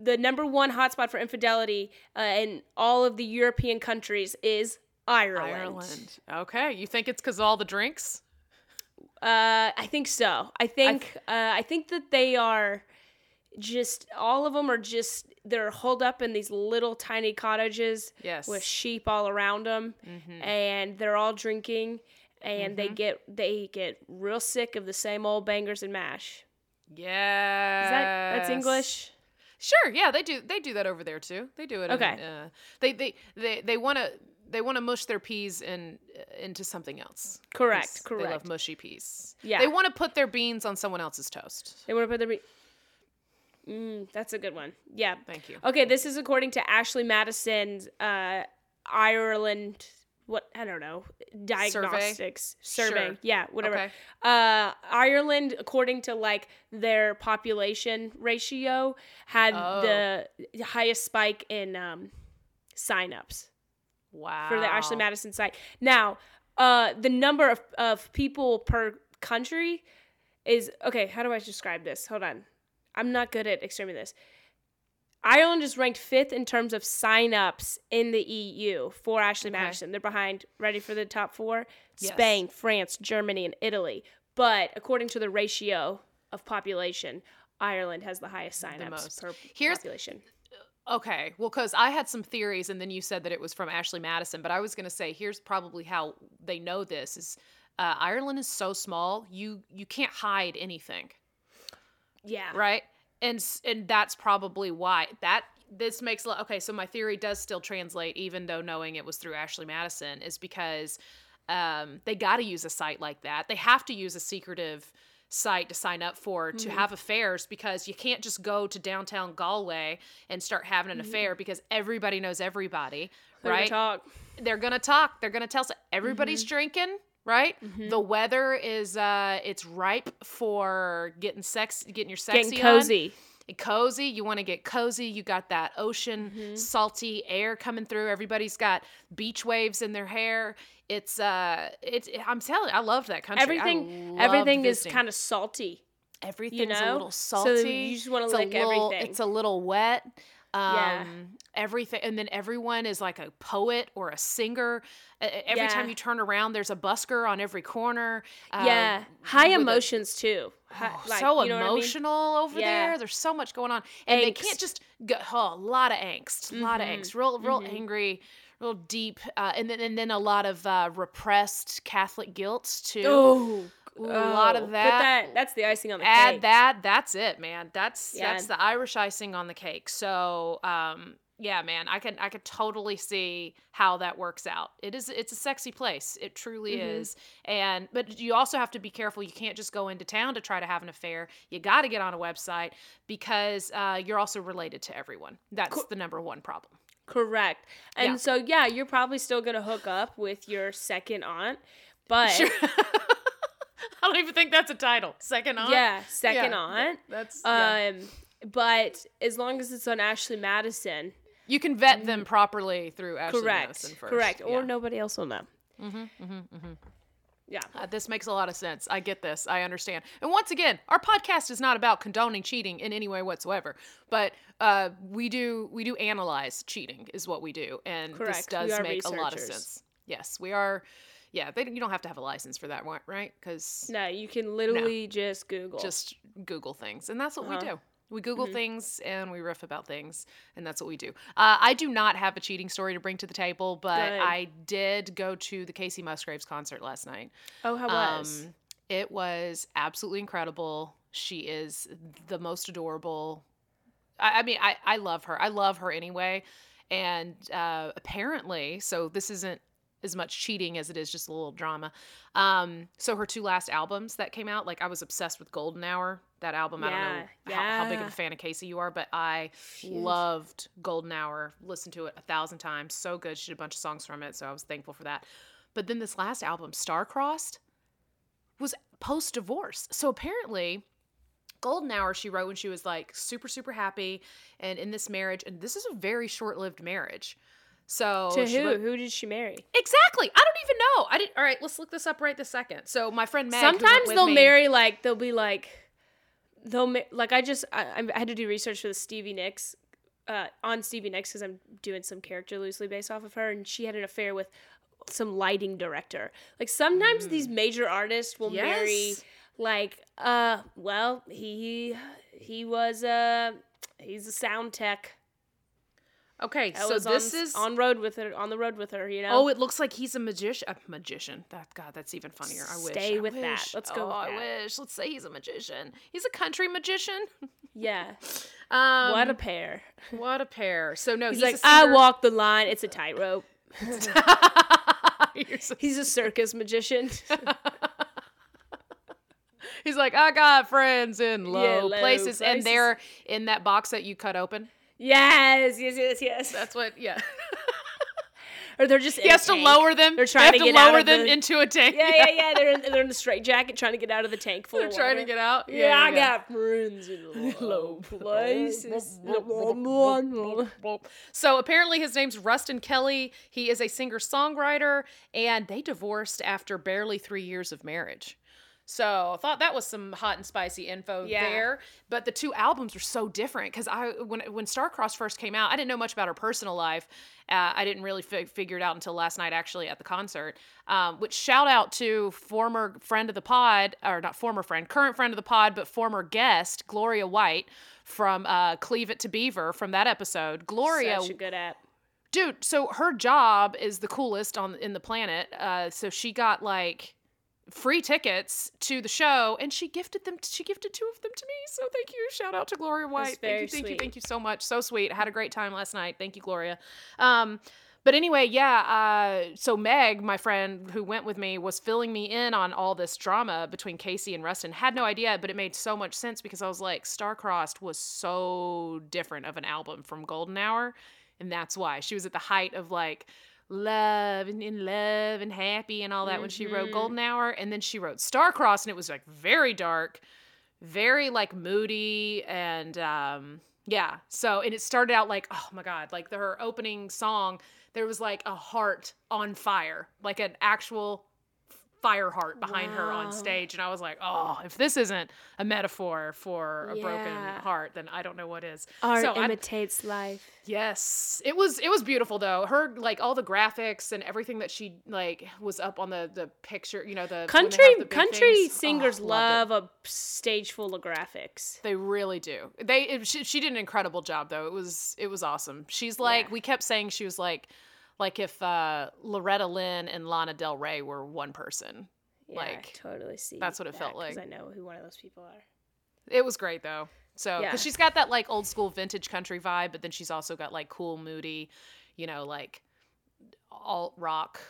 Speaker 7: the number one hotspot for infidelity uh, in all of the European countries is Ireland.
Speaker 6: Ireland. Okay, you think it's because all the drinks?
Speaker 7: Uh, I think so. I think uh, I think that they are just all of them are just they're holed up in these little tiny cottages
Speaker 6: Yes.
Speaker 7: with sheep all around them,
Speaker 6: Mhm.
Speaker 7: and they're all drinking, and they
Speaker 6: Mhm.
Speaker 7: get they get real sick of the same old bangers and mash.
Speaker 6: Yeah.
Speaker 7: That that's English?
Speaker 6: Sure. Yeah, they do. They do that over there too. They do it. in,
Speaker 7: Okay.
Speaker 6: uh, they they they they want to. they want to mush their peas in into something else.
Speaker 7: Correct,
Speaker 6: correct. They love mushy peas.
Speaker 7: Yeah.
Speaker 6: They want to put their beans on someone else's toast.
Speaker 7: They want to put their Re- mm, that's a good one. Yeah.
Speaker 6: Thank you.
Speaker 7: Okay, this is according to Ashley Madison's uh, Ireland. What I don't know diagnostics survey.
Speaker 6: Sure.
Speaker 7: Yeah, whatever.
Speaker 6: Okay.
Speaker 7: Uh, Ireland, according to like their population ratio, had
Speaker 6: Oh.
Speaker 7: the highest spike in um, signups
Speaker 6: Wow.
Speaker 7: for the Ashley Madison site. Now, uh, the number of, of people per country is okay. How do I describe this? Hold on. I'm not good at explaining this. Ireland is ranked fifth in terms of signups in the EU for Ashley
Speaker 6: Okay.
Speaker 7: Madison. They're behind, ready for the top four?
Speaker 6: Yes.
Speaker 7: Spain, France, Germany, and Italy. But according to the ratio of population, Ireland has the highest signups
Speaker 6: most.
Speaker 7: per
Speaker 6: Here's-
Speaker 7: population.
Speaker 6: Okay, well, because I had some theories, and then you said that it was from Ashley Madison, but I was going to say here's probably how they know this: is uh, Ireland is so small, you you can't hide anything,
Speaker 7: Yeah.
Speaker 6: right? And and that's probably why that this makes a lot. Okay, so my theory does still translate, even though knowing it was through Ashley Madison is because um, they got to use a site like that. They have to use a secretive site to sign up for to mm-hmm. have affairs because you can't just go to downtown Galway and start having an mm-hmm. affair because everybody knows everybody,
Speaker 7: They're gonna
Speaker 6: right?
Speaker 7: Talk.
Speaker 6: They're gonna talk. They're gonna tell. So everybody's mm-hmm. drinking, right? The weather is uh, it's ripe for getting sex, getting your sexy
Speaker 7: Getting
Speaker 6: on
Speaker 7: cozy.
Speaker 6: cozy. You want to get cozy. You got that ocean
Speaker 7: Mm-hmm.
Speaker 6: salty air coming through. Everybody's got beach waves in their hair. It's uh, it's. I'm telling you, I love that country.
Speaker 7: Everything everything is kind of salty.
Speaker 6: everything's a
Speaker 7: know?
Speaker 6: little
Speaker 7: So you just wanna lick
Speaker 6: little-
Speaker 7: everything.
Speaker 6: It's a little wet. Um,
Speaker 7: Yeah.
Speaker 6: Everything, and then everyone is like a poet or a singer. Uh, Every time you turn around, there's a busker on every corner. Um,
Speaker 7: yeah, high
Speaker 6: with a-
Speaker 7: emotions too.
Speaker 6: Oh,
Speaker 7: like,
Speaker 6: so
Speaker 7: you know what I mean?
Speaker 6: emotional over
Speaker 7: Yeah.
Speaker 6: there. There's so much going on, and they can't just go. Oh, a lot of angst, a lot of
Speaker 7: Mhm,
Speaker 6: angst, real, real
Speaker 7: mhm.
Speaker 6: angry, real deep, uh, and then and then a lot of uh, repressed Catholic guilt too.
Speaker 7: Oh,
Speaker 6: Ooh, a lot of
Speaker 7: put
Speaker 6: that.
Speaker 7: That's the icing on the
Speaker 6: Add
Speaker 7: cake.
Speaker 6: Add that. That's it, man. That's
Speaker 7: Yeah.
Speaker 6: that's the Irish icing on the cake. So, um, yeah, man, I can I could totally see how that works out. It is it's a sexy place. It truly
Speaker 7: Mhm.
Speaker 6: is. And but you also have to be careful. You can't just go into town to try to have an affair. You got to get on a website because uh, you're also related to everyone. That's
Speaker 7: Co-
Speaker 6: the number one problem.
Speaker 7: Correct. And
Speaker 6: Yeah.
Speaker 7: so yeah, you're probably still gonna hook up with your second aunt, but
Speaker 6: Sure. I don't even think that's a title. Second on.
Speaker 7: yeah, second
Speaker 6: Yeah.
Speaker 7: aunt.
Speaker 6: That's yeah.
Speaker 7: Um, but as long as it's on Ashley Madison,
Speaker 6: you can vet them properly through Ashley
Speaker 7: correct,
Speaker 6: Madison first.
Speaker 7: correct, or
Speaker 6: Yeah.
Speaker 7: nobody else will know.
Speaker 6: Mhm, mhm, mhm.
Speaker 7: Yeah.
Speaker 6: Uh, this makes a lot of sense. I get this. I understand. And once again, our podcast is not about condoning cheating in any way whatsoever, but uh, we do we do analyze cheating is what we do, and
Speaker 7: Correct.
Speaker 6: this does
Speaker 7: are
Speaker 6: make a lot of sense. Yes, we are. Yeah, they, you don't have to have a license for that one, right? Because
Speaker 7: No, you can literally just Google.
Speaker 6: just Google things, and that's what
Speaker 7: Uh-huh.
Speaker 6: we do. We Google
Speaker 7: Mhm.
Speaker 6: things and we riff about things, and that's what we do. Uh, I do not have a cheating story to bring to the table, but
Speaker 7: Good.
Speaker 6: I did go to the Kacey Musgraves concert last night.
Speaker 7: oh, how was?
Speaker 6: Um, it was absolutely incredible. She is the most adorable. I, I mean, I, I love her. I love her anyway. And uh, apparently, so this isn't as much cheating as it is just a little drama. Um, so her two last albums that came out, like I was obsessed with Golden Hour. That album, I don't know
Speaker 7: Yeah,
Speaker 6: how, how big of a fan of Kacey you are, but I loved Golden Hour. Listened to it a thousand times. So good. She did a bunch of songs from it, so I was thankful for that. But then this last album, Star Crossed, was post divorce. So apparently, Golden Hour she wrote when she was like super super happy and in this marriage, and this is a very short lived marriage. So
Speaker 7: to who?
Speaker 6: wrote-
Speaker 7: who did she marry?
Speaker 6: exactly? I don't even know. I didn't. All right, let's look this up right this second. So my friend Meg.
Speaker 7: Sometimes they'll
Speaker 6: me-
Speaker 7: marry like they'll be like they'll ma- like I just I, I had to do research for the Stevie Nicks uh, on Stevie Nicks because I'm doing some character loosely based off of her, and she had an affair with some lighting director. Like sometimes these major artists will marry
Speaker 6: Mm.
Speaker 7: Like uh well he he was uh he's a sound tech.
Speaker 6: Okay,
Speaker 7: I
Speaker 6: so this
Speaker 7: on,
Speaker 6: is
Speaker 7: on road with her on the road with her. You know.
Speaker 6: Oh, it looks like he's a magician. A magician. That God, that's even funnier. I wish.
Speaker 7: Stay
Speaker 6: I
Speaker 7: with that. Let's go
Speaker 6: Oh, I wish. Let's say he's a magician. He's a country magician.
Speaker 7: yeah.
Speaker 6: Um,
Speaker 7: what a pair.
Speaker 6: what a pair. So no,
Speaker 7: He's,
Speaker 6: he's,
Speaker 7: like I walk the line. It's a tightrope.
Speaker 6: So-
Speaker 7: He's a circus magician.
Speaker 6: He's like, I got friends in low,
Speaker 7: Yeah, low
Speaker 6: places, and they're in that box that you cut open.
Speaker 7: Yes, yes, yes, yes.
Speaker 6: That's what. Yeah.
Speaker 7: or they're just.
Speaker 6: he has to lower them.
Speaker 7: They're
Speaker 6: They
Speaker 7: trying
Speaker 6: have
Speaker 7: to
Speaker 6: to lower them
Speaker 7: the-
Speaker 6: into a tank.
Speaker 7: Yeah, yeah, yeah. They're in, they're in the straight jacket trying to get out of the tank full
Speaker 6: They're trying to get out.
Speaker 7: Yeah, I got friends in low places.
Speaker 6: So apparently his name's Ruston Kelly. He is a singer songwriter, and they divorced after barely three years of marriage. So I thought that was some hot and spicy info
Speaker 7: Yeah.
Speaker 6: there. But the two albums are so different because I when when Starcross first came out, I didn't know much about her personal life. Uh, I didn't really fi- figure it out until last night, actually, at the concert. Um, which shout out to former friend of the pod, or not former friend, current friend of the pod, but former guest Gloria White from uh, Cleave It to Beaver from that episode. Gloria
Speaker 7: Such a good app.
Speaker 6: dude so her job is the coolest on in the planet uh so she got like free tickets to the show and she gifted them she gifted two of them to me. So thank you. Shout out to gloria white. Thank you thank you thank you so much. So sweet. I had a great time last night. Thank you gloria. Um but anyway, yeah. Uh, so Meg, my friend who went with me, was filling me in on all this drama between Kacey and Ruston. Had no idea, but it made so much sense because I was like, Starcrossed was so different of an album from Golden Hour, and that's why. She was at the height of like love and in love and happy and all that when she wrote
Speaker 7: Mhm.
Speaker 6: Golden Hour, and then she wrote Starcrossed, and it was like very dark, very like moody, and um, yeah. So and it started out like, oh my god, like the, her opening song, there was like a heart on fire, like an actual fire heart behind her on stage, and I was like, oh, if this isn't a metaphor for a broken heart, then I don't know what is.
Speaker 7: Art
Speaker 6: so I-
Speaker 7: imitates life.
Speaker 6: Yes, it was it was beautiful though. Her like all the graphics and everything that she like was up on the the picture. You know the
Speaker 7: Country
Speaker 6: the
Speaker 7: country
Speaker 6: things.
Speaker 7: Oh, singers
Speaker 6: Oh, loved it.
Speaker 7: love a stage full of graphics.
Speaker 6: They really do. They it, she, she did an incredible job though. It was it was awesome. She's like
Speaker 7: Yeah.
Speaker 6: we kept saying she was like like if uh Loretta Lynn and Lana Del Rey were one person.
Speaker 7: Yeah,
Speaker 6: Like,
Speaker 7: I totally see.
Speaker 6: that's what it felt
Speaker 7: that, 'cause
Speaker 6: like.
Speaker 7: I know who one of those people are.
Speaker 6: It was great though. So
Speaker 7: Yeah.
Speaker 6: because she's got that like old school vintage country vibe, but then she's also got like cool, moody, you know, like alt rock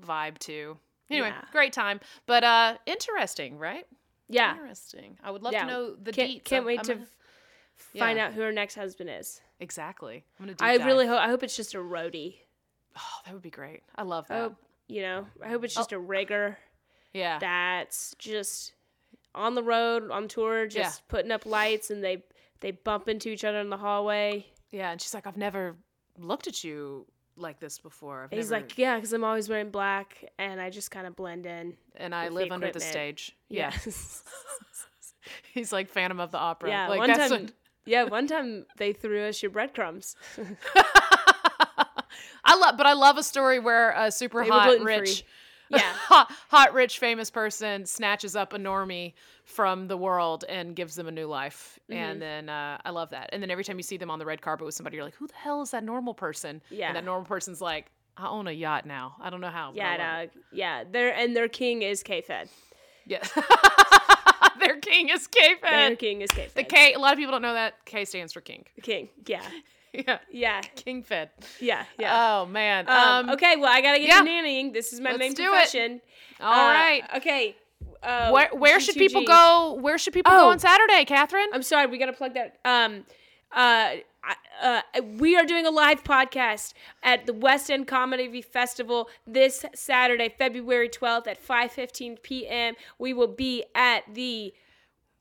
Speaker 6: vibe too. Anyway,
Speaker 7: Yeah.
Speaker 6: great time, but uh interesting, right?
Speaker 7: Yeah,
Speaker 6: Interesting. I would love
Speaker 7: Yeah.
Speaker 6: to know the
Speaker 7: can't,
Speaker 6: deets.
Speaker 7: can't wait
Speaker 6: I'm
Speaker 7: to find
Speaker 6: yeah.
Speaker 7: out who her next husband is.
Speaker 6: exactly. I'm gonna.
Speaker 7: I
Speaker 6: deep
Speaker 7: really hope. I hope it's just a roadie.
Speaker 6: Oh, that would be great. I love
Speaker 7: I
Speaker 6: that.
Speaker 7: hope you know. I hope it's
Speaker 6: Oh.
Speaker 7: just a rigger
Speaker 6: yeah.
Speaker 7: that's just on the road on tour, just putting up lights, and they they bump into each other in the hallway.
Speaker 6: yeah. And she's like, I've never looked at you like this before. I've
Speaker 7: he's
Speaker 6: never-
Speaker 7: like, yeah, because I'm always wearing black, and I just kind of blend in.
Speaker 6: and I
Speaker 7: with the
Speaker 6: live under the stage.
Speaker 7: Yeah.
Speaker 6: Yeah. He's like Phantom of the Opera.
Speaker 7: Yeah,
Speaker 6: like
Speaker 7: one
Speaker 6: that's
Speaker 7: time.
Speaker 6: what-
Speaker 7: Yeah, one time they threw us your breadcrumbs.
Speaker 6: I love, but I love a story where a super
Speaker 7: They
Speaker 6: hot, rich,
Speaker 7: Yeah.
Speaker 6: hot, hot, rich, famous person snatches up a normie from the world and gives them a new life.
Speaker 7: Mm-hmm.
Speaker 6: And then uh, I love that. And then every time you see them on the red carpet with somebody, you're like, who the hell is that normal person?
Speaker 7: Yeah.
Speaker 6: And that normal person's like, I own a yacht now. I don't know how.
Speaker 7: Yeah,
Speaker 6: it."
Speaker 7: Yeah, their and their king is K-Fed.
Speaker 6: Yes. Their king is K Fed.
Speaker 7: Their king is K-Fed.
Speaker 6: The K. A lot of people don't know that K stands for king.
Speaker 7: The king. Yeah,
Speaker 6: Yeah.
Speaker 7: yeah,
Speaker 6: King Fed.
Speaker 7: yeah, yeah.
Speaker 6: Oh man.
Speaker 7: Um, okay, well, I gotta get
Speaker 6: yeah.
Speaker 7: to nannying. This is my
Speaker 6: Let's
Speaker 7: main
Speaker 6: do it.
Speaker 7: profession.
Speaker 6: All
Speaker 7: Uh,
Speaker 6: right.
Speaker 7: Okay. Uh,
Speaker 6: Where where should people
Speaker 7: G2G.
Speaker 6: go? Where should people go
Speaker 7: Oh.
Speaker 6: on Saturday, Catherine?
Speaker 7: I'm sorry, we gotta plug that. Um, uh, uh, we are doing a live podcast at the West End Comedy Festival this Saturday, February 12th at 5:15 p.m. We will be at the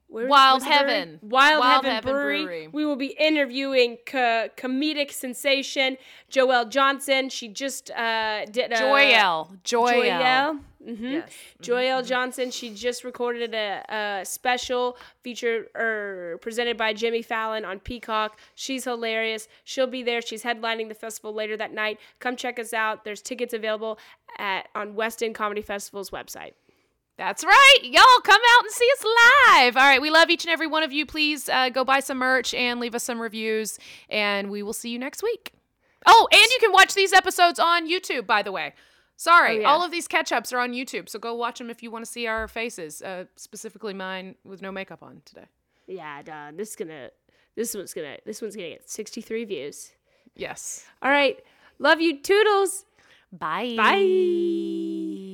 Speaker 7: where-
Speaker 6: Wild? Heaven.
Speaker 7: Wild,
Speaker 6: Wild
Speaker 7: Heaven,
Speaker 6: Heaven
Speaker 7: brewery.
Speaker 6: Brewery.
Speaker 7: We will be interviewing co- comedic sensation Joelle Johnson. She just uh, did a
Speaker 6: Joyelle. Joyelle.
Speaker 7: Joyelle. Mm-hmm.
Speaker 6: Yes.
Speaker 7: Joyelle Johnson. She just recorded a, a special feature er, presented by Jimmy Fallon on Peacock. She's hilarious. She'll be there. She's headlining the festival later that night. Come check us out. There's tickets available at on West End Comedy Festival's website.
Speaker 6: That's right. Y'all come out and see us live. All right. We love each and every one of you. Please uh, go buy some merch and leave us some reviews. And we will see you next week. Oh, and you can watch these episodes on YouTube, by the way. Sorry.
Speaker 7: Oh, yeah.
Speaker 6: All of these catch ups are on YouTube. So go watch them if you want to see our faces, uh, specifically mine with no makeup on today.
Speaker 7: Yeah, duh, this is gonna. This one's gonna. This one's gonna get 63 views.
Speaker 6: Yes.
Speaker 7: All right. Love you, Toodles.
Speaker 6: Bye.
Speaker 7: Bye.